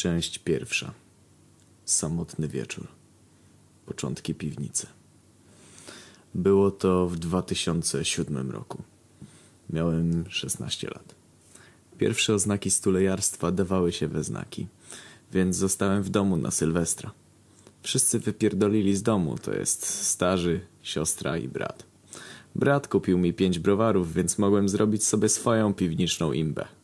Część pierwsza. Samotny wieczór. Początki piwnicy. Było to w 2007 roku. Miałem 16 lat. Pierwsze oznaki stulejarstwa dawały się we znaki, więc zostałem w domu na Sylwestra. Wszyscy wypierdolili z domu, to jest starzy, siostra i brat. Brat kupił mi pięć browarów, więc mogłem zrobić sobie swoją piwniczą imbę.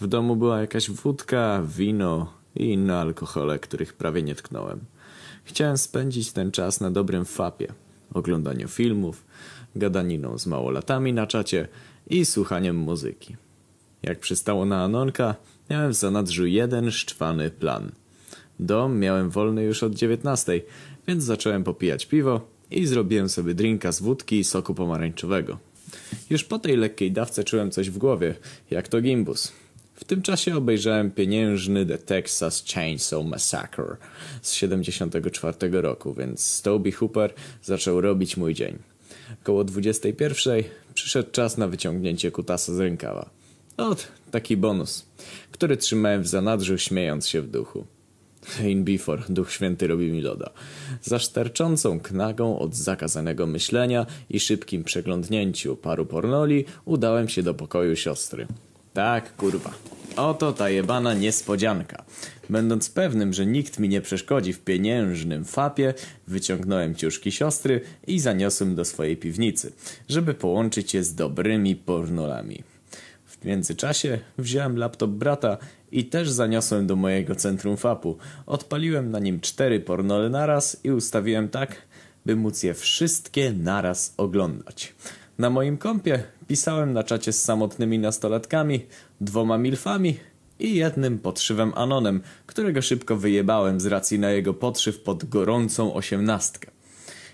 W domu była jakaś wódka, wino i inne alkohole, których prawie nie tknąłem. Chciałem spędzić ten czas na dobrym fapie, oglądaniu filmów, gadaniną z małolatami na czacie i słuchaniem muzyki. Jak przystało na Anonka, miałem w zanadrzu jeden szczwany plan. Dom miałem wolny już od dziewiętnastej, więc zacząłem popijać piwo i zrobiłem sobie drinka z wódki i soku pomarańczowego. Już po tej lekkiej dawce czułem coś w głowie, jak to gimbus. W tym czasie obejrzałem pieniężny The Texas Chainsaw Massacre z 74 roku, więc Toby Hooper zaczął robić mój dzień. Koło 21 przyszedł czas na wyciągnięcie kutasa z rękawa. Ot, taki bonus, który trzymałem w zanadrzu, śmiejąc się w duchu. In before, Duch Święty robi mi loda. Za szterczącą knagą od zakazanego myślenia i szybkim przeglądnięciu paru pornoli udałem się do pokoju siostry. Tak, kurwa. Oto ta jebana niespodzianka. Będąc pewnym, że nikt mi nie przeszkodzi w pieniężnym fapie, wyciągnąłem ciuszki siostry i zaniosłem do swojej piwnicy, żeby połączyć je z dobrymi pornolami. W międzyczasie wziąłem laptop brata i też zaniosłem do mojego centrum fapu. Odpaliłem na nim cztery pornole naraz i ustawiłem tak, by móc je wszystkie naraz oglądać. Na moim kompie pisałem na czacie z samotnymi nastolatkami, dwoma milfami i jednym podszywem Anonem, którego szybko wyjebałem z racji na jego podszyw pod gorącą osiemnastkę.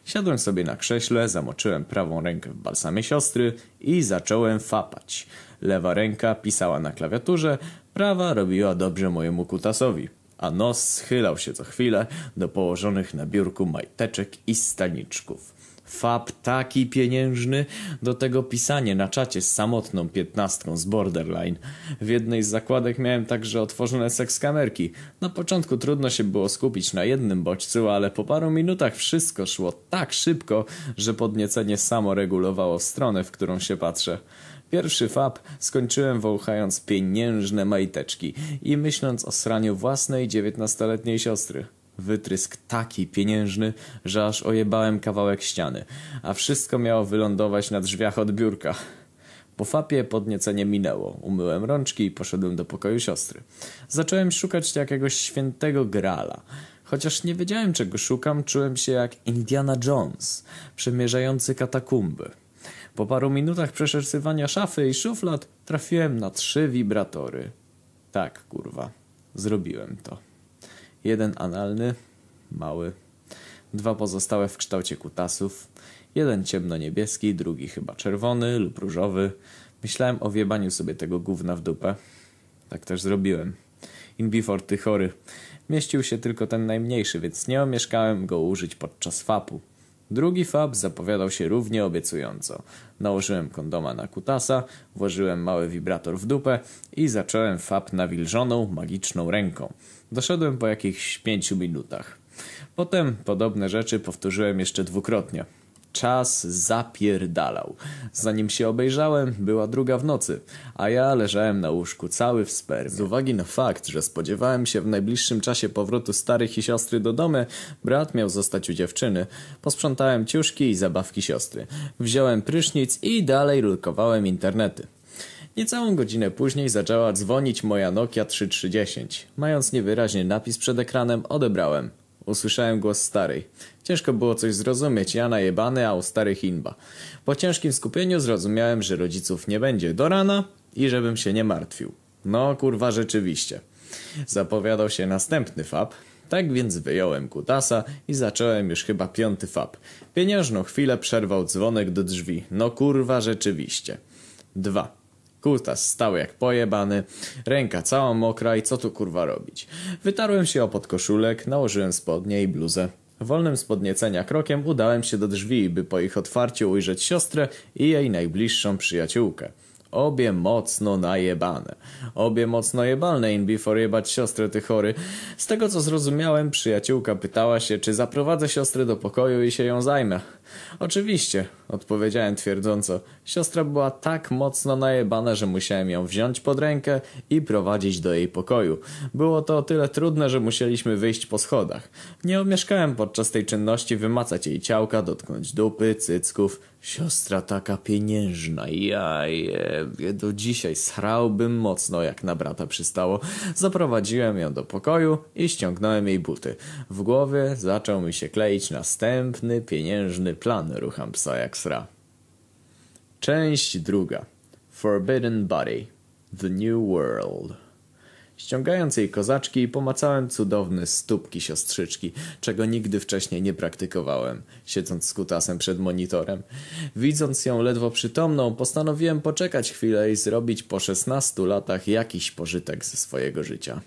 Siadłem sobie na krześle, zamoczyłem prawą rękę w balsamie siostry i zacząłem fapać. Lewa ręka pisała na klawiaturze, prawa robiła dobrze mojemu kutasowi, a nos schylał się co chwilę do położonych na biurku majteczek i staniczków. Fab taki pieniężny, do tego pisanie na czacie z samotną piętnastką z Borderline. W jednej z zakładek miałem także otworzone sekskamerki. Na początku trudno się było skupić na jednym bodźcu, ale po paru minutach wszystko szło tak szybko, że podniecenie samo regulowało stronę, w którą się patrzę. Pierwszy fab skończyłem wąchając pieniężne majteczki i myśląc o sraniu własnej dziewiętnastoletniej siostry. Wytrysk taki pieniężny, że aż ojebałem kawałek ściany, a wszystko miało wylądować na drzwiach od biurka. Po fapie podniecenie minęło. Umyłem rączki i poszedłem do pokoju siostry. Zacząłem szukać jakiegoś świętego grala. Chociaż nie wiedziałem czego szukam, czułem się jak Indiana Jones, przemierzający katakumby. Po paru minutach przeszesywania szafy i szuflad trafiłem na trzy wibratory. Tak, kurwa. Zrobiłem to. Jeden analny, mały. Dwa pozostałe w kształcie kutasów. Jeden ciemno-niebieski, drugi chyba czerwony lub różowy. Myślałem o wiebaniu sobie tego gówna w dupę. Tak też zrobiłem. In before ty chory. Mieścił się tylko ten najmniejszy, więc nie omieszkałem go użyć podczas fapu. Drugi fab zapowiadał się równie obiecująco. Nałożyłem kondoma na kutasa, włożyłem mały wibrator w dupę i zacząłem fab nawilżoną, magiczną ręką. Doszedłem po jakichś pięciu minutach. Potem podobne rzeczy powtórzyłem jeszcze dwukrotnie. Czas zapierdalał. Zanim się obejrzałem, była druga w nocy, a ja leżałem na łóżku cały w spermie. Z uwagi na fakt, że spodziewałem się w najbliższym czasie powrotu starych i siostry do domu, brat miał zostać u dziewczyny. Posprzątałem ciuszki i zabawki siostry. Wziąłem prysznic i dalej rulkowałem internety. Niecałą godzinę później zaczęła dzwonić moja Nokia 3310. Mając niewyraźny napis przed ekranem, odebrałem. Usłyszałem głos starej. Ciężko było coś zrozumieć, ja najebany, a u starych inba. Po ciężkim skupieniu zrozumiałem, że rodziców nie będzie do rana i żebym się nie martwił. No kurwa rzeczywiście. Zapowiadał się następny fab, tak więc wyjąłem kutasa i zacząłem już chyba piąty fab. Pieniężną chwilę przerwał dzwonek do drzwi. No kurwa rzeczywiście. Dwa. Kutas stał jak pojebany, ręka cała mokra i co tu kurwa robić. Wytarłem się o podkoszulek, nałożyłem spodnie i bluzę. Wolnym z podniecenia krokiem udałem się do drzwi, by po ich otwarciu ujrzeć siostrę i jej najbliższą przyjaciółkę. Obie mocno najebane. Obie mocno jebalne in before jebać siostrę ty chory. Z tego co zrozumiałem, przyjaciółka pytała się, czy zaprowadzę siostrę do pokoju i się ją zajmę. Oczywiście, odpowiedziałem twierdząco. Siostra była tak mocno najebana, że musiałem ją wziąć pod rękę i prowadzić do jej pokoju. Było to o tyle trudne, że musieliśmy wyjść po schodach. Nie omieszkałem podczas tej czynności wymacać jej ciałka, dotknąć dupy, cycków. Siostra taka pieniężna, ja je, do dzisiaj srałbym mocno, jak na brata przystało. Zaprowadziłem ją do pokoju i ściągnąłem jej buty. W głowie zaczął mi się kleić następny pieniężny plan, rucham psa jak sra. Część druga. Forbidden Body. The New World. Ściągając jej kozaczki, pomacałem cudowne stópki siostrzyczki, czego nigdy wcześniej nie praktykowałem, siedząc z kutasem przed monitorem. Widząc ją ledwo przytomną, postanowiłem poczekać chwilę i zrobić po szesnastu latach jakiś pożytek ze swojego życia.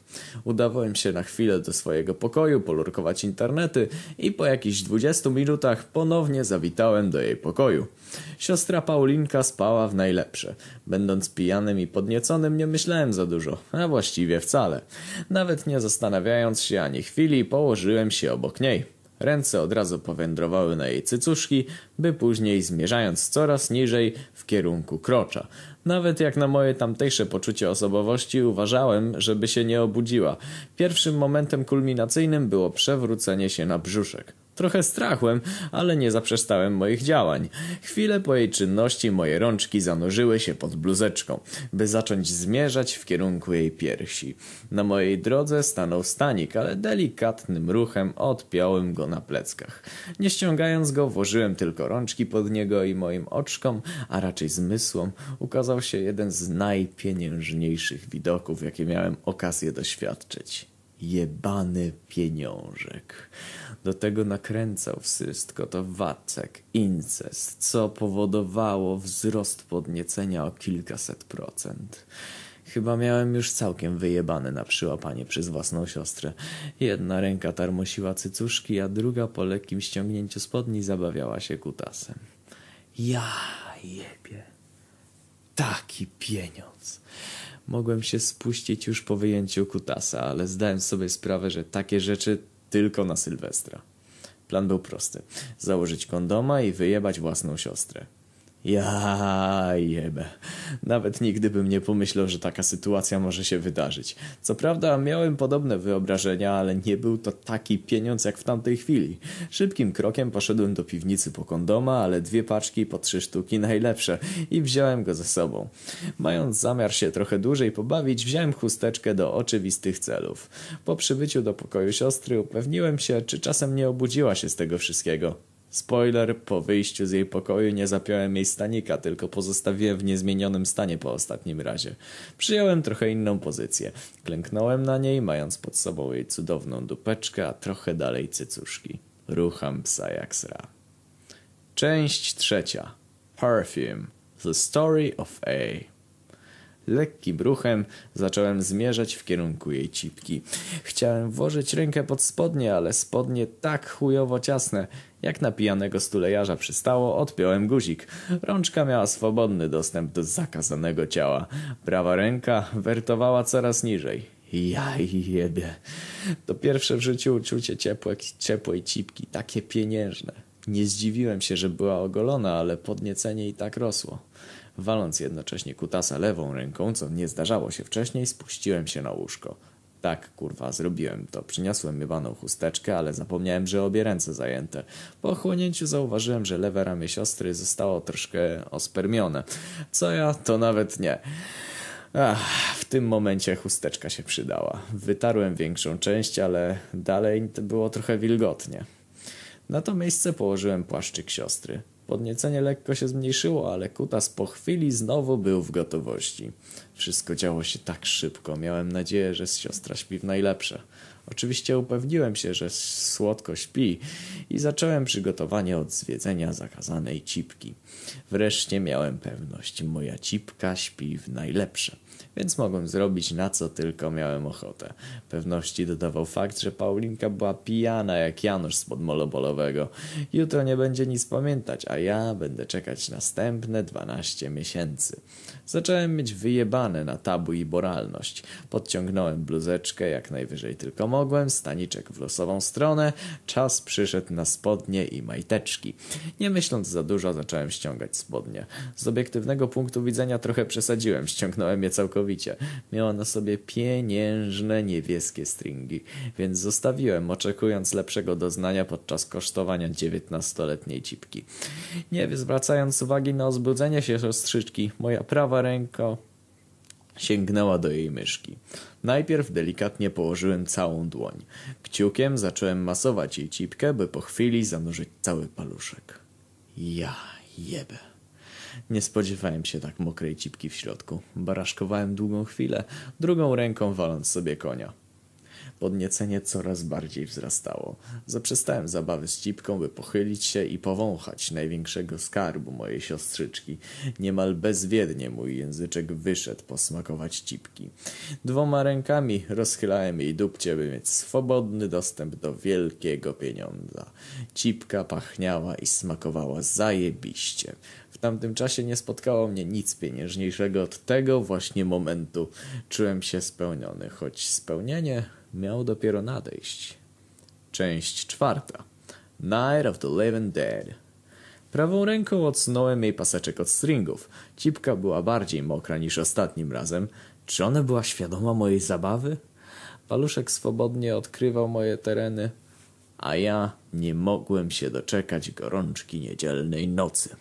Udawałem się na chwilę do swojego pokoju, polurkować internety i po jakichś dwudziestu minutach ponownie zawitałem do jej pokoju. Siostra Paulinka spała w najlepsze. Będąc pijanym i podnieconym nie myślałem za dużo, a właściwie wcale. Nawet nie zastanawiając się ani chwili, położyłem się obok niej. Ręce od razu powędrowały na jej cycuszki, by później zmierzając coraz niżej w kierunku krocza. Nawet jak na moje tamtejsze poczucie osobowości uważałem, żeby się nie obudziła. Pierwszym momentem kulminacyjnym było przewrócenie się na brzuszek. Trochę strachłem, ale nie zaprzestałem moich działań. Chwilę po jej czynności moje rączki zanurzyły się pod bluzeczką, by zacząć zmierzać w kierunku jej piersi. Na mojej drodze stanął stanik, ale delikatnym ruchem odpiąłem go na pleckach. Nie ściągając go, włożyłem tylko rączki pod niego i moim oczkom, a raczej zmysłom, ukazał się jeden z najpieniężniejszych widoków, jakie miałem okazję doświadczyć. Jebany pieniążek. Do tego nakręcał wszystko to wacek, incest, co powodowało wzrost podniecenia o kilkaset procent. Chyba miałem już całkiem wyjebane na przyłapanie przez własną siostrę. Jedna ręka tarmosiła cycuszki, a druga po lekkim ściągnięciu spodni zabawiała się kutasem. Ja jebie. Taki pieniądz. Mogłem się spuścić już po wyjęciu kutasa, ale zdałem sobie sprawę, że takie rzeczy tylko na Sylwestra. Plan był prosty. Założyć kondoma i wyjebać własną siostrę. Ja jebę. Nawet nigdy bym nie pomyślał, że taka sytuacja może się wydarzyć. Co prawda miałem podobne wyobrażenia, ale nie był to taki pieniądz jak w tamtej chwili. Szybkim krokiem poszedłem do piwnicy po kondoma, ale dwie paczki po trzy sztuki najlepsze i wziąłem go ze sobą. Mając zamiar się trochę dłużej pobawić, wziąłem chusteczkę do oczywistych celów. Po przybyciu do pokoju siostry upewniłem się, czy czasem nie obudziła się z tego wszystkiego. Spoiler, po wyjściu z jej pokoju nie zapiąłem jej stanika, tylko pozostawiłem w niezmienionym stanie po ostatnim razie. Przyjąłem trochę inną pozycję. Klęknąłem na niej, mając pod sobą jej cudowną dupeczkę, a trochę dalej cycuszki. Rucham psa jak sra. Część trzecia. Perfume. The Story of A. Lekkim ruchem zacząłem zmierzać w kierunku jej cipki. Chciałem włożyć rękę pod spodnie, ale spodnie tak chujowo ciasne. Jak na pijanego stulejarza przystało, odpiąłem guzik. Rączka miała swobodny dostęp do zakazanego ciała. Prawa ręka wertowała coraz niżej. Jaj jebie. To pierwsze w życiu uczucie ciepłe, ciepłej cipki, takie pieniężne. Nie zdziwiłem się, że była ogolona, ale podniecenie i tak rosło. Waląc jednocześnie kutasa lewą ręką, co nie zdarzało się wcześniej, spuściłem się na łóżko. Tak, kurwa, zrobiłem to. Przyniosłem mywaną chusteczkę, ale zapomniałem, że obie ręce zajęte. Po ochłonięciu zauważyłem, że lewe ramię siostry zostało troszkę ospermione. Co ja? To nawet nie. Ach, w tym momencie chusteczka się przydała. Wytarłem większą część, ale dalej było trochę wilgotnie. Na to miejsce położyłem płaszczyk siostry. Podniecenie lekko się zmniejszyło, ale kutas po chwili znowu był w gotowości. Wszystko działo się tak szybko. Miałem nadzieję, że siostra śpi w najlepsze. Oczywiście upewniłem się, że słodko śpi i zacząłem przygotowanie od zwiedzenia zakazanej cipki. Wreszcie miałem pewność, moja cipka śpi w najlepsze więc mogłem zrobić na co tylko miałem ochotę. Pewności dodawał fakt, że Paulinka była pijana jak Janusz z podmolobolowego. Jutro nie będzie nic pamiętać, a ja będę czekać następne dwanaście miesięcy. Zacząłem mieć wyjebane na tabu i moralność. Podciągnąłem bluzeczkę jak najwyżej tylko mogłem, staniczek w losową stronę. Czas przyszedł na spodnie i majteczki. Nie myśląc za dużo zacząłem ściągać spodnie. Z obiektywnego punktu widzenia trochę przesadziłem, ściągnąłem je całkowicie. Miała na sobie pieniężne niebieskie stringi, więc zostawiłem, oczekując lepszego doznania podczas kosztowania dziewiętnastoletniej cipki. Nie zwracając uwagi na ozbudzenie się siostrzyczki, moja prawa ręka sięgnęła do jej myszki. Najpierw delikatnie położyłem całą dłoń. Kciukiem zacząłem masować jej cipkę, by po chwili zanurzyć cały paluszek. Ja jebę. Nie spodziewałem się tak mokrej cipki w środku. Baraszkowałem długą chwilę, drugą ręką waląc sobie konia. Podniecenie coraz bardziej wzrastało. Zaprzestałem zabawy z cipką, by pochylić się i powąchać największego skarbu mojej siostrzyczki. Niemal bezwiednie mój języczek wyszedł posmakować cipki. Dwoma rękami rozchylałem jej dupcie, by mieć swobodny dostęp do wielkiego pieniądza. Cipka pachniała i smakowała zajebiście. W tamtym czasie nie spotkało mnie nic pieniężniejszego od tego właśnie momentu. Czułem się spełniony, choć spełnienie miał dopiero nadejść. Część czwarta. Night of the Living Dead. Prawą ręką odsunąłem jej paseczek od stringów. Cipka była bardziej mokra niż ostatnim razem. Czy ona była świadoma mojej zabawy? Paluszek swobodnie odkrywał moje tereny, a ja nie mogłem się doczekać gorączki niedzielnej nocy.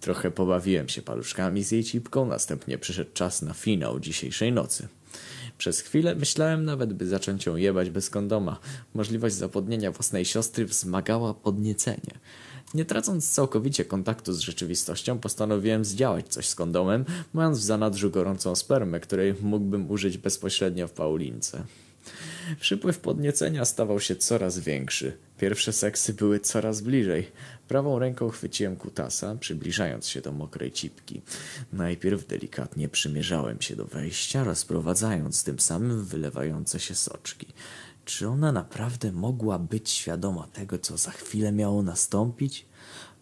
Trochę pobawiłem się paluszkami z jej cipką, następnie przyszedł czas na finał dzisiejszej nocy. Przez chwilę myślałem nawet, by zacząć ją jebać bez kondoma. Możliwość zapodnienia własnej siostry wzmagała podniecenie. Nie tracąc całkowicie kontaktu z rzeczywistością, postanowiłem zdziałać coś z kondomem, mając w zanadrzu gorącą spermę, której mógłbym użyć bezpośrednio w Paulince. Przypływ podniecenia stawał się coraz większy. Pierwsze seksy były coraz bliżej. Prawą ręką chwyciłem kutasa, przybliżając się do mokrej cipki. Najpierw delikatnie przymierzałem się do wejścia, rozprowadzając tym samym wylewające się soczki. Czy ona naprawdę mogła być świadoma tego, co za chwilę miało nastąpić?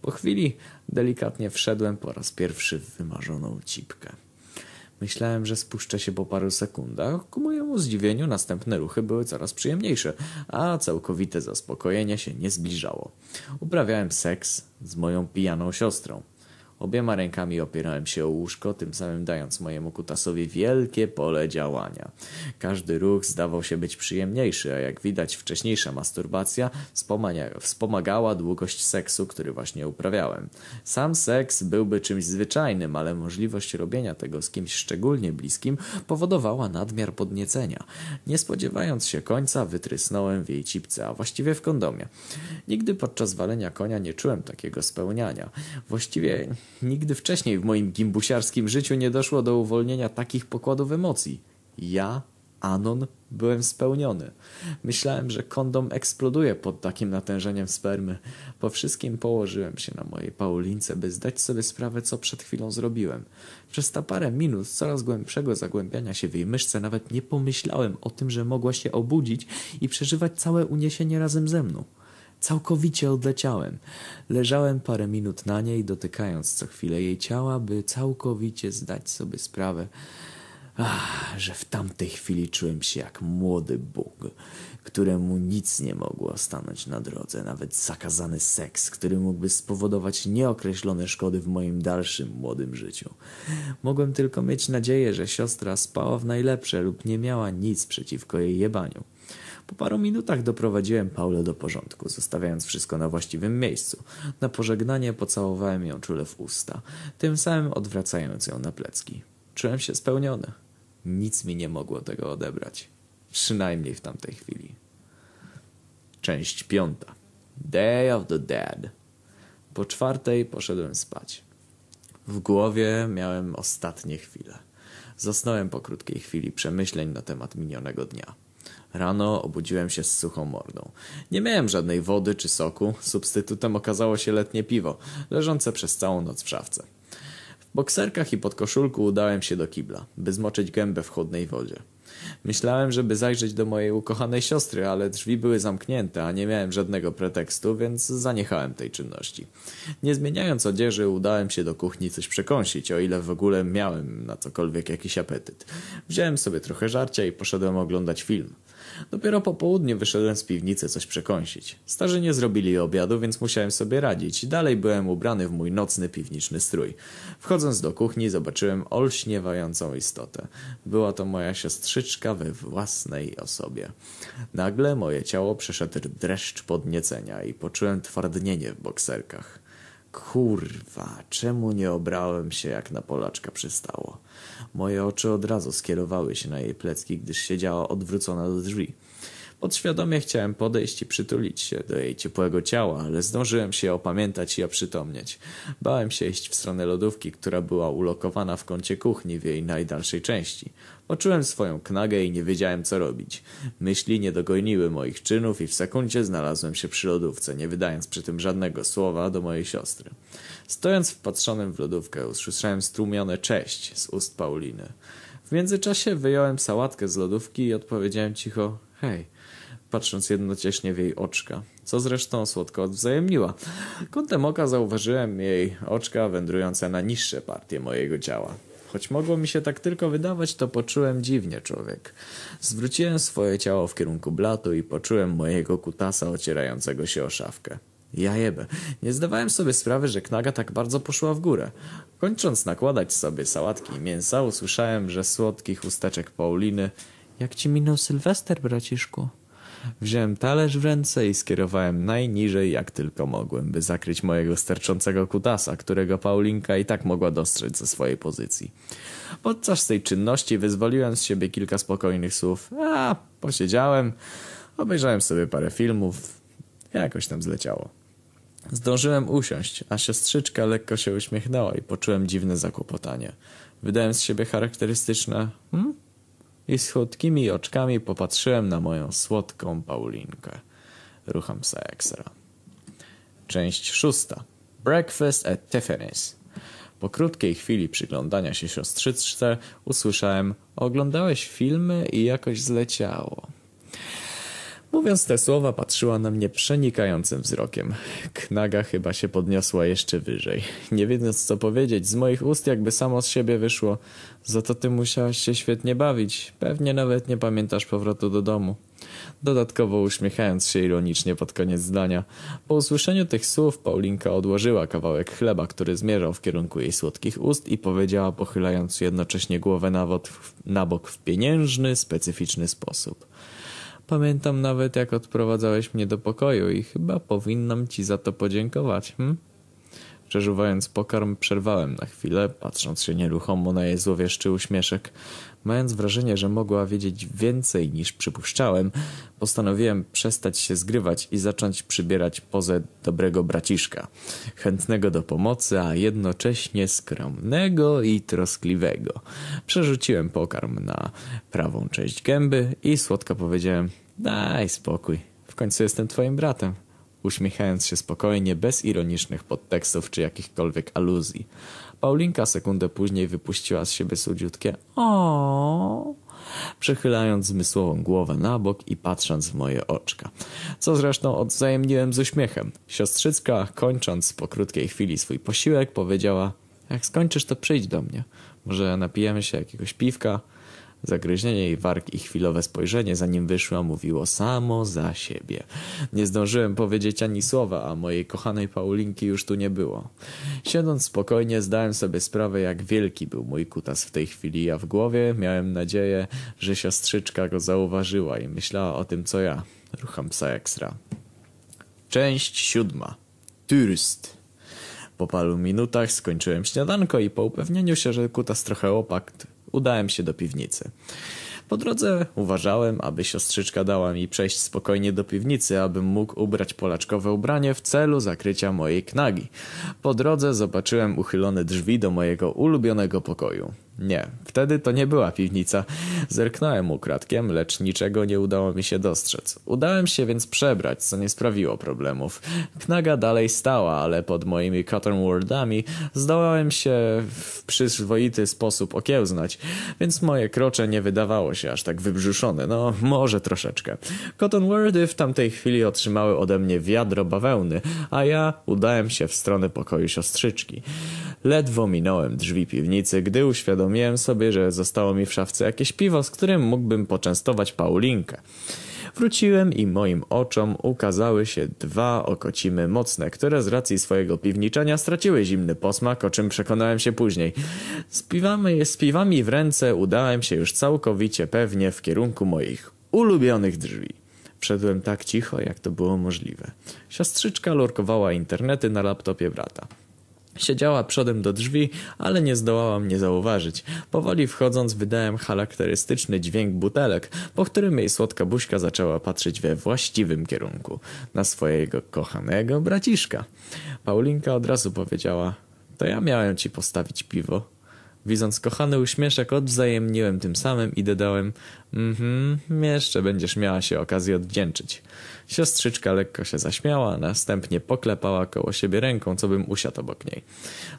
Po chwili delikatnie wszedłem po raz pierwszy w wymarzoną cipkę. Myślałem, że spuszczę się po paru sekundach. Ku mojemu zdziwieniu następne ruchy były coraz przyjemniejsze, a całkowite zaspokojenie się nie zbliżało. Uprawiałem seks z moją pijaną siostrą. Obiema rękami opierałem się o łóżko, tym samym dając mojemu kutasowi wielkie pole działania. Każdy ruch zdawał się być przyjemniejszy, a jak widać wcześniejsza masturbacja wspomagała długość seksu, który właśnie uprawiałem. Sam seks byłby czymś zwyczajnym, ale możliwość robienia tego z kimś szczególnie bliskim powodowała nadmiar podniecenia. Nie spodziewając się końca, wytrysnąłem w jej cipce, a właściwie w kondomie. Nigdy podczas walenia konia nie czułem takiego spełniania. Właściwie Nigdy wcześniej w moim gimbusiarskim życiu nie doszło do uwolnienia takich pokładów emocji. Ja, Anon, byłem spełniony. Myślałem, że kondom eksploduje pod takim natężeniem spermy. Po wszystkim położyłem się na mojej Paulince, by zdać sobie sprawę, co przed chwilą zrobiłem. Przez ta parę minut coraz głębszego zagłębiania się w jej myszce nawet nie pomyślałem o tym, że mogła się obudzić i przeżywać całe uniesienie razem ze mną. Całkowicie odleciałem. Leżałem parę minut na niej, dotykając co chwilę jej ciała, by całkowicie zdać sobie sprawę, ach, że w tamtej chwili czułem się jak młody Bóg, któremu nic nie mogło stanąć na drodze, nawet zakazany seks, który mógłby spowodować nieokreślone szkody w moim dalszym młodym życiu. Mogłem tylko mieć nadzieję, że siostra spała w najlepsze lub nie miała nic przeciwko jej jebaniu. Po paru minutach doprowadziłem Paulę do porządku, zostawiając wszystko na właściwym miejscu. Na pożegnanie pocałowałem ją czule w usta, tym samym odwracając ją na plecki. Czułem się spełniony. Nic mi nie mogło tego odebrać. Przynajmniej w tamtej chwili. Część piąta. Day of the Dead. Po czwartej poszedłem spać. W głowie miałem ostatnie chwile. Zasnąłem po krótkiej chwili przemyśleń na temat minionego dnia. Rano obudziłem się z suchą mordą. Nie miałem żadnej wody czy soku, substytutem okazało się letnie piwo, leżące przez całą noc w szafce. W bokserkach i podkoszulku udałem się do kibla, by zmoczyć gębę w chłodnej wodzie. Myślałem, żeby zajrzeć do mojej ukochanej siostry, ale drzwi były zamknięte, a nie miałem żadnego pretekstu, więc zaniechałem tej czynności. Nie zmieniając odzieży, udałem się do kuchni coś przekąsić, o ile w ogóle miałem na cokolwiek jakiś apetyt. Wziąłem sobie trochę żarcia i poszedłem oglądać film. Dopiero po południu wyszedłem z piwnicy coś przekąsić. Starzy nie zrobili obiadu, więc musiałem sobie radzić. Dalej byłem ubrany w mój nocny piwniczny strój. Wchodząc do kuchni zobaczyłem olśniewającą istotę. Była to moja siostrzyczka we własnej osobie. Nagle moje ciało przeszedł dreszcz podniecenia i poczułem twardnienie w bokserkach. Kurwa, czemu nie obrałem się jak na Polaczka przystało? Moje oczy od razu skierowały się na jej plecki, gdyż siedziała odwrócona do drzwi. Podświadomie chciałem podejść i przytulić się do jej ciepłego ciała, ale zdążyłem się opamiętać i oprzytomnieć. Bałem się iść w stronę lodówki, która była ulokowana w kącie kuchni w jej najdalszej części. Poczułem swoją knagę i nie wiedziałem co robić. Myśli nie dogoniły moich czynów i w sekundzie znalazłem się przy lodówce, nie wydając przy tym żadnego słowa do mojej siostry. Stojąc wpatrzonym w lodówkę usłyszałem strumione cześć z ust Pauliny. W międzyczasie wyjąłem sałatkę z lodówki i odpowiedziałem cicho hej patrząc jednocześnie w jej oczka, co zresztą słodko odwzajemniła. Kątem oka zauważyłem jej oczka wędrujące na niższe partie mojego ciała. Choć mogło mi się tak tylko wydawać, to poczułem dziwnie człowiek. Zwróciłem swoje ciało w kierunku blatu i poczułem mojego kutasa ocierającego się o szafkę. Ja jebę. Nie zdawałem sobie sprawy, że knaga tak bardzo poszła w górę. Kończąc nakładać sobie sałatki i mięsa, usłyszałem, że słodki chusteczek Pauliny... Jak ci minął Sylwester, braciszku? Wziąłem talerz w ręce i skierowałem najniżej jak tylko mogłem, by zakryć mojego sterczącego kutasa, którego Paulinka i tak mogła dostrzec ze swojej pozycji. Podczas tej czynności wyzwoliłem z siebie kilka spokojnych słów. A, posiedziałem, obejrzałem sobie parę filmów, jakoś tam zleciało. Zdążyłem usiąść, a siostrzyczka lekko się uśmiechnęła i poczułem dziwne zakłopotanie. Wydałem z siebie charakterystyczne hmm? I z chłodkimi oczkami popatrzyłem na moją słodką Paulinkę. Rucham se ekstra. Część szósta. Breakfast at Tiffany's. Po krótkiej chwili przyglądania się siostrzyczce usłyszałem Oglądałeś filmy i jakoś zleciało. Mówiąc te słowa, patrzyła na mnie przenikającym wzrokiem. Knaga chyba się podniosła jeszcze wyżej. Nie wiedząc co powiedzieć, z moich ust jakby samo z siebie wyszło. Za to ty musiałaś się świetnie bawić. Pewnie nawet nie pamiętasz powrotu do domu. Dodatkowo uśmiechając się ironicznie pod koniec zdania. Po usłyszeniu tych słów Paulinka odłożyła kawałek chleba, który zmierzał w kierunku jej słodkich ust i powiedziała pochylając jednocześnie głowę na bok w pieniężny, specyficzny sposób. Pamiętam nawet, jak odprowadzałeś mnie do pokoju i chyba powinnam ci za to podziękować, hm? Przeżuwając pokarm, przerwałem na chwilę, patrząc się nieruchomo na jej złowieszczy uśmieszek. Mając wrażenie, że mogła wiedzieć więcej niż przypuszczałem, postanowiłem przestać się zgrywać i zacząć przybierać pozę dobrego braciszka. Chętnego do pomocy, a jednocześnie skromnego i troskliwego. Przerzuciłem pokarm na prawą część gęby i słodko powiedziałem daj spokój, w końcu jestem twoim bratem uśmiechając się spokojnie, bez ironicznych podtekstów czy jakichkolwiek aluzji. Paulinka sekundę później wypuściła z siebie słodziutkie o przechylając zmysłową głowę na bok i patrząc w moje oczka. Co zresztą odwzajemniłem z uśmiechem. Siostrzycka, kończąc po krótkiej chwili swój posiłek, powiedziała jak skończysz, to przyjdź do mnie. Może napijemy się jakiegoś piwka? Zagryzienie jej warg i chwilowe spojrzenie, zanim wyszła, mówiło samo za siebie. Nie zdążyłem powiedzieć ani słowa, a mojej kochanej Paulinki już tu nie było. Siedząc spokojnie, zdałem sobie sprawę, jak wielki był mój kutas w tej chwili, a w głowie miałem nadzieję, że siostrzyczka go zauważyła i myślała o tym, co ja. Rucham psa ekstra. Część siódma. Turst. Po paru minutach skończyłem śniadanko i po upewnieniu się, że kutas trochę opakt, udałem się do piwnicy. Po drodze uważałem, aby siostrzyczka dała mi przejść spokojnie do piwnicy, abym mógł ubrać polaczkowe ubranie w celu zakrycia mojej knagi. Po drodze zobaczyłem uchylone drzwi do mojego ulubionego pokoju. Nie, wtedy to nie była piwnica. Zerknąłem ukradkiem, lecz niczego nie udało mi się dostrzec. Udałem się więc przebrać, co nie sprawiło problemów. Knaga dalej stała, ale pod moimi cotton wordami zdołałem się w przyzwoity sposób okiełznać, więc moje krocze nie wydawało się aż tak wybrzuszone. No, może troszeczkę. Cotton wordy w tamtej chwili otrzymały ode mnie wiadro bawełny, a ja udałem się w stronę pokoju siostrzyczki. Ledwo minąłem drzwi piwnicy, gdy uświadomiłem sobie, że zostało mi w szafce jakieś piwo, z którym mógłbym poczęstować Paulinkę. Wróciłem i moim oczom ukazały się dwa okocimy mocne, które z racji swojego piwniczenia straciły zimny posmak, o czym przekonałem się później. Z piwami, z piwami w ręce udałem się już całkowicie pewnie w kierunku moich ulubionych drzwi. Wszedłem tak cicho, jak to było możliwe. Siostrzyczka lurkowała internety na laptopie brata. Siedziała przodem do drzwi, ale nie zdołała mnie zauważyć. Powoli wchodząc wydałem charakterystyczny dźwięk butelek, po którym jej słodka buźka zaczęła patrzeć we właściwym kierunku. Na swojego kochanego braciszka. Paulinka od razu powiedziała, to ja miałem ci postawić piwo. Widząc kochany uśmieszek, odwzajemniłem tym samym i dodałem Mhm, jeszcze będziesz miała się okazję odwdzięczyć. Siostrzyczka lekko się zaśmiała, następnie poklepała koło siebie ręką, co bym usiadł obok niej.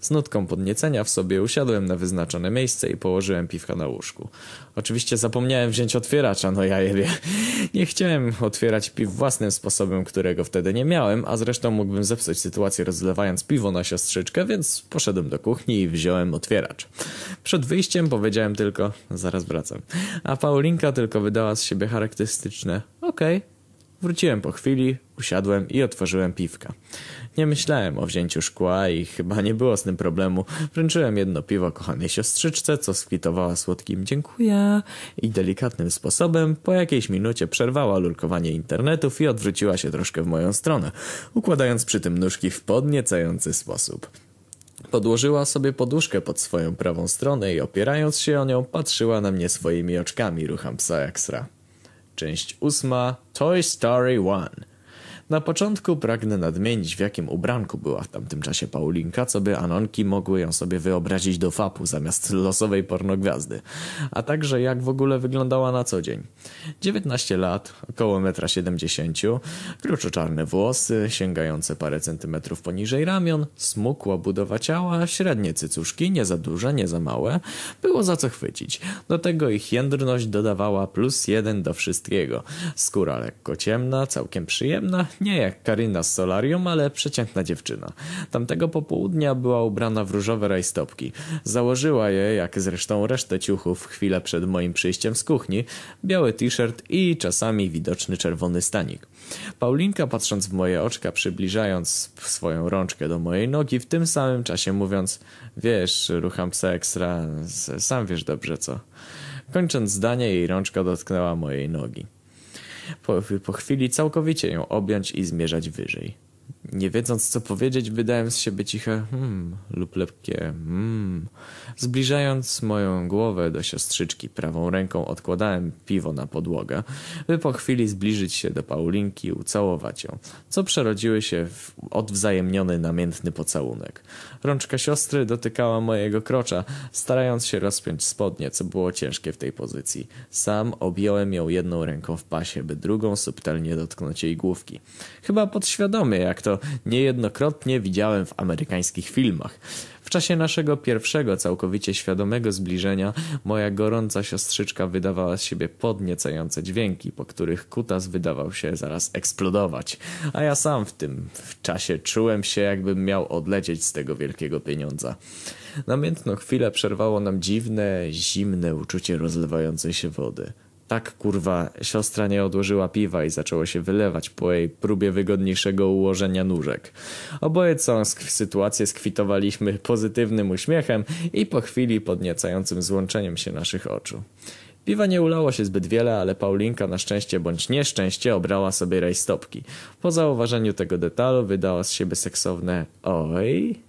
Z nutką podniecenia w sobie usiadłem na wyznaczone miejsce i położyłem piwka na łóżku. Oczywiście zapomniałem wziąć otwieracza, no ja jebie. Nie chciałem otwierać piw własnym sposobem, którego wtedy nie miałem, a zresztą mógłbym zepsuć sytuację rozlewając piwo na siostrzyczkę, więc poszedłem do kuchni i wziąłem otwieracz. Przed wyjściem powiedziałem tylko, zaraz wracam, a Paulinka tylko wydała z siebie charakterystyczne, okej. Okay. Wróciłem po chwili, usiadłem i otworzyłem piwka. Nie myślałem o wzięciu szkła i chyba nie było z tym problemu. Wręczyłem jedno piwo kochanej siostrzyczce, co skwitowała słodkim dziękuję i delikatnym sposobem po jakiejś minucie przerwała lurkowanie internetów i odwróciła się troszkę w moją stronę, układając przy tym nóżki w podniecający sposób. Podłożyła sobie poduszkę pod swoją prawą stronę i opierając się o nią patrzyła na mnie swoimi oczkami rucham psa jak sra. Część ósma Toy Story One na początku pragnę nadmienić, w jakim ubranku była w tamtym czasie Paulinka, co by Anonki mogły ją sobie wyobrazić do fapu zamiast losowej pornogwiazdy, a także jak w ogóle wyglądała na co dzień. 19 lat, około 1,70 m, kruczo-czarne włosy, sięgające parę centymetrów poniżej ramion, smukła budowa ciała, średnie cycuszki, nie za duże, nie za małe, było za co chwycić. Do tego ich jędrność dodawała plus jeden do wszystkiego. Skóra lekko ciemna, całkiem przyjemna, nie jak Karina z Solarium, ale przeciętna dziewczyna. Tamtego popołudnia była ubrana w różowe rajstopki. Założyła je, jak zresztą resztę ciuchów, chwilę przed moim przyjściem z kuchni, biały t-shirt i czasami widoczny czerwony stanik. Paulinka, patrząc w moje oczka, przybliżając swoją rączkę do mojej nogi, w tym samym czasie mówiąc, wiesz, rucham se ekstra, sam wiesz dobrze co. Kończąc zdanie, jej rączka dotknęła mojej nogi po, po chwili całkowicie ją objąć i zmierzać wyżej. Nie wiedząc co powiedzieć, wydałem z siebie ciche hmm lub lepkie hmm. Zbliżając moją głowę do siostrzyczki, prawą ręką odkładałem piwo na podłogę, by po chwili zbliżyć się do Paulinki i ucałować ją, co przerodziły się w odwzajemniony namiętny pocałunek. Rączka siostry dotykała mojego krocza, starając się rozpiąć spodnie, co było ciężkie w tej pozycji. Sam objąłem ją jedną ręką w pasie, by drugą subtelnie dotknąć jej główki. Chyba podświadomie, jak to niejednokrotnie widziałem w amerykańskich filmach. W czasie naszego pierwszego całkowicie świadomego zbliżenia moja gorąca siostrzyczka wydawała z siebie podniecające dźwięki, po których kutas wydawał się zaraz eksplodować, a ja sam w tym w czasie czułem się jakbym miał odlecieć z tego wielkiego pieniądza. Namiętną chwilę przerwało nam dziwne, zimne uczucie rozlewającej się wody. Tak kurwa, siostra nie odłożyła piwa i zaczęło się wylewać po jej próbie wygodniejszego ułożenia nóżek. Oboje całą sytuację skwitowaliśmy pozytywnym uśmiechem i po chwili podniecającym złączeniem się naszych oczu. Piwa nie ulało się zbyt wiele, ale Paulinka na szczęście bądź nieszczęście obrała sobie rajstopki. Po zauważeniu tego detalu wydała z siebie seksowne oj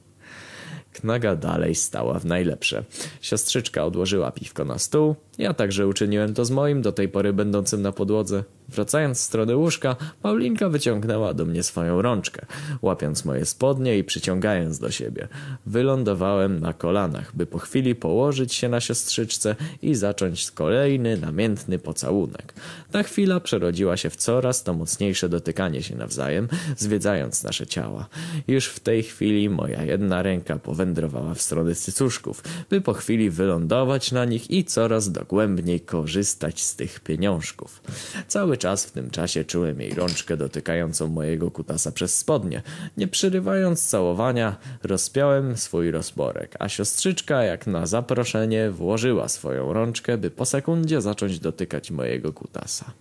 Knaga dalej stała w najlepsze. Siostrzyczka odłożyła piwko na stół, Ja także uczyniłem to z moim, do tej pory będącym na podłodze. Wracając w stronę łóżka, Paulinka wyciągnęła do mnie swoją rączkę, łapiąc moje spodnie i przyciągając do siebie. Wylądowałem na kolanach, by po chwili położyć się na siostrzyczce i zacząć kolejny namiętny pocałunek. Ta chwila przerodziła się w coraz to mocniejsze dotykanie się nawzajem, zwiedzając nasze ciała. Już w tej chwili moja jedna ręka powędrowała w stronę cycuszków, by po chwili wylądować na nich i coraz dogłębniej korzystać z tych pieniążków. Cały czas w tym czasie czułem jej rączkę dotykającą mojego kutasa przez spodnie. Nie przerywając całowania, rozpiąłem swój rozporek, a siostrzyczka jak na zaproszenie włożyła swoją rączkę, by po sekundzie zacząć dotykać mojego kutasa.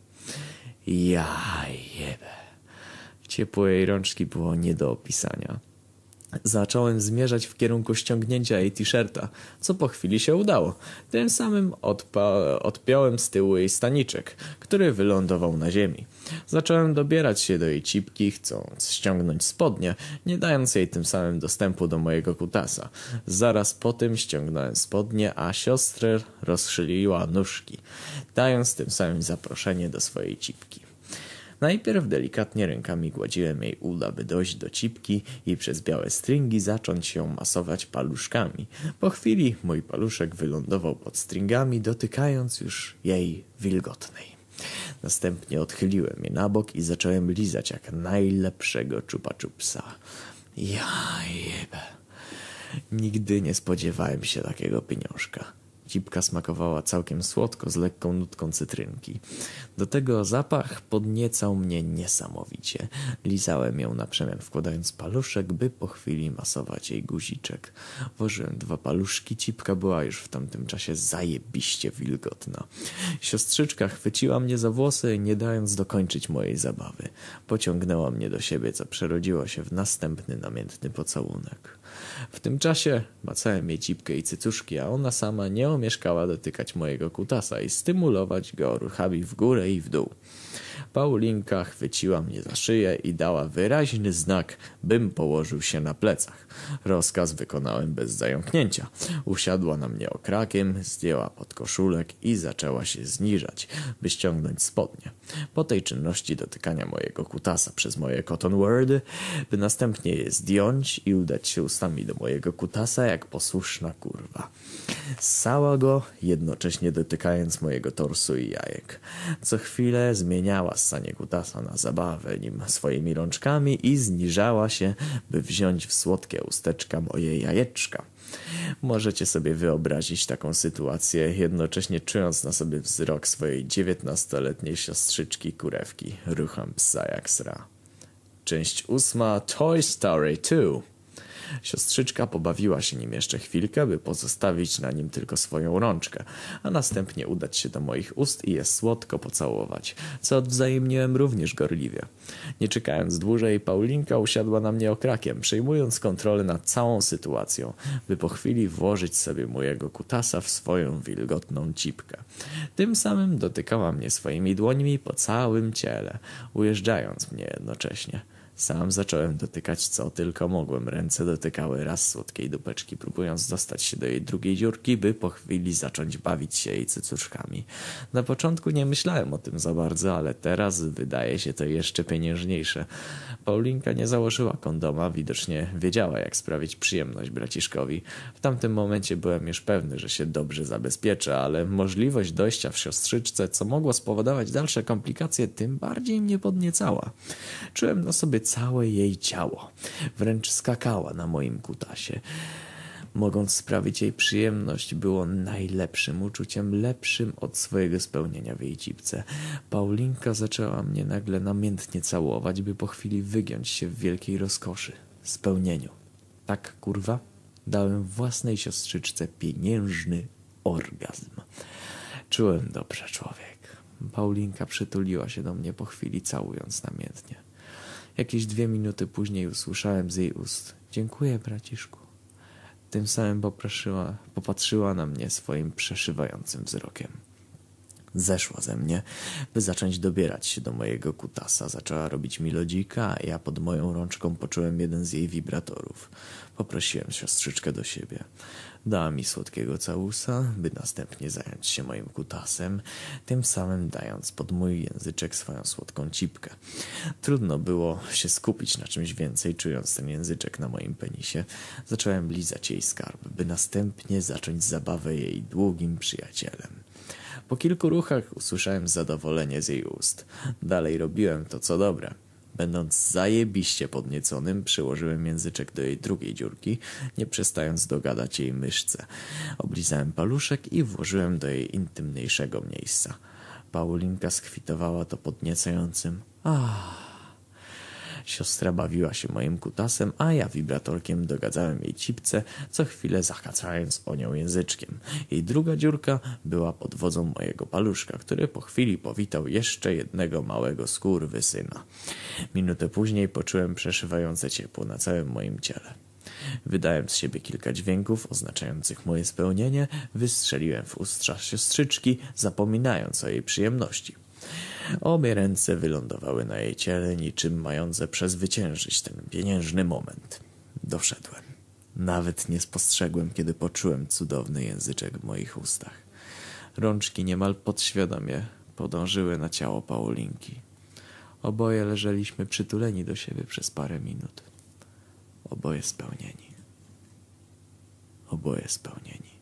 Ja jebę. Ciepło jej rączki było nie do opisania. Zacząłem zmierzać w kierunku ściągnięcia jej t-shirta, co po chwili się udało. Tym samym odpiąłem z tyłu jej staniczek, który wylądował na ziemi. Zacząłem dobierać się do jej cipki, chcąc ściągnąć spodnie, nie dając jej tym samym dostępu do mojego kutasa. Zaraz po tym ściągnąłem spodnie, a siostrę rozszyliła nóżki, dając tym samym zaproszenie do swojej cipki. Najpierw delikatnie rękami gładziłem jej uda, by dojść do cipki i przez białe stringi zacząć ją masować paluszkami. Po chwili mój paluszek wylądował pod stringami, dotykając już jej wilgotnej. Następnie odchyliłem je na bok i zacząłem lizać jak najlepszego czupa-czupsa. Ja. Nigdy nie spodziewałem się takiego pieniążka. Cipka smakowała całkiem słodko z lekką nutką cytrynki. Do tego zapach podniecał mnie niesamowicie. Lizałem ją na przemian wkładając paluszek, by po chwili masować jej guziczek. Włożyłem dwa paluszki, cipka była już w tamtym czasie zajebiście wilgotna. Siostrzyczka chwyciła mnie za włosy, nie dając dokończyć mojej zabawy. Pociągnęła mnie do siebie, co przerodziło się w następny namiętny pocałunek. W tym czasie macałem jej cipkę i cycuszki, a ona sama nie omieszkała dotykać mojego kutasa i stymulować go ruchami w górę i w dół. Paulinka chwyciła mnie za szyję i dała wyraźny znak, bym położył się na plecach. Rozkaz wykonałem bez zająknięcia. Usiadła na mnie okrakiem, zdjęła podkoszulek i zaczęła się zniżać, by ściągnąć spodnie. Po tej czynności dotykania mojego kutasa przez moje cotton wordy, by następnie je zdjąć i udać się ustami do mojego kutasa jak posłuszna kurwa. Ssała go, jednocześnie dotykając mojego torsu i jajek. Co chwilę zmieniała ssanie kutasa na zabawę nim swoimi rączkami i zniżała się, by wziąć w słodkie usteczka moje jajeczka. Możecie sobie wyobrazić taką sytuację, jednocześnie czując na sobie wzrok swojej dziewiętnastoletniej siostrzyczki kurewki, rucham psa jak sra. Część ósma Toy Story 2 Siostrzyczka pobawiła się nim jeszcze chwilkę, by pozostawić na nim tylko swoją rączkę, a następnie udać się do moich ust i je słodko pocałować, co odwzajemniłem również gorliwie. Nie czekając dłużej, Paulinka usiadła na mnie okrakiem, przejmując kontrolę nad całą sytuacją, by po chwili włożyć sobie mojego kutasa w swoją wilgotną cipkę. Tym samym dotykała mnie swoimi dłońmi po całym ciele, ujeżdżając mnie jednocześnie. Sam zacząłem dotykać co tylko mogłem. Ręce dotykały raz słodkiej dupeczki, próbując dostać się do jej drugiej dziurki, by po chwili zacząć bawić się jej cycuszkami. Na początku nie myślałem o tym za bardzo, ale teraz wydaje się to jeszcze pieniężniejsze. Paulinka nie założyła kondoma, widocznie wiedziała jak sprawić przyjemność braciszkowi. W tamtym momencie byłem już pewny, że się dobrze zabezpieczę, ale możliwość dojścia w siostrzyczce, co mogło spowodować dalsze komplikacje, tym bardziej mnie podniecała. Czułem na sobie całe jej ciało. Wręcz skakała na moim kutasie. Mogąc sprawić jej przyjemność, było najlepszym uczuciem, lepszym od swojego spełnienia w jej cipce. Paulinka zaczęła mnie nagle namiętnie całować, by po chwili wygiąć się w wielkiej rozkoszy, spełnieniu. Tak, kurwa, dałem własnej siostrzyczce pieniężny orgazm. Czułem dobrze, człowiek. Paulinka przytuliła się do mnie po chwili, całując namiętnie. Jakieś dwie minuty później usłyszałem z jej ust: Dziękuję, braciszku. Tym samym popatrzyła na mnie swoim przeszywającym wzrokiem. Zeszła ze mnie, by zacząć dobierać się do mojego kutasa. Zaczęła robić mi lodzika, a ja pod moją rączką poczułem jeden z jej wibratorów. Poprosiłem siostrzyczkę do siebie. Dała mi słodkiego całusa, by następnie zająć się moim kutasem, tym samym dając pod mój języczek swoją słodką cipkę. Trudno było się skupić na czymś więcej, czując ten języczek na moim penisie. Zacząłem lizać jej skarb, by następnie zacząć zabawę jej długim przyjacielem. Po kilku ruchach usłyszałem zadowolenie z jej ust. Dalej robiłem to, co dobre. Będąc zajebiście podnieconym, przyłożyłem języczek do jej drugiej dziurki, nie przestając dogadać jej myszce. Oblizałem paluszek i włożyłem do jej intymniejszego miejsca. Paulinka skwitowała to podniecającym. Ah. Siostra bawiła się moim kutasem, a ja wibratorkiem dogadzałem jej cipce, co chwilę zahacając o nią języczkiem. Jej druga dziurka była pod wodzą mojego paluszka, który po chwili powitał jeszcze jednego małego skurwysyna. Minutę później poczułem przeszywające ciepło na całym moim ciele. Wydając z siebie kilka dźwięków oznaczających moje spełnienie, wystrzeliłem w ustrza siostrzyczki, zapominając o jej przyjemności. Obie ręce wylądowały na jej ciele, niczym mające przezwyciężyć ten pieniężny moment. Doszedłem. Nawet nie spostrzegłem, kiedy poczułem cudowny języczek w moich ustach. Rączki niemal podświadomie podążyły na ciało Paulinki. Oboje leżeliśmy przytuleni do siebie przez parę minut. Oboje spełnieni. Oboje spełnieni.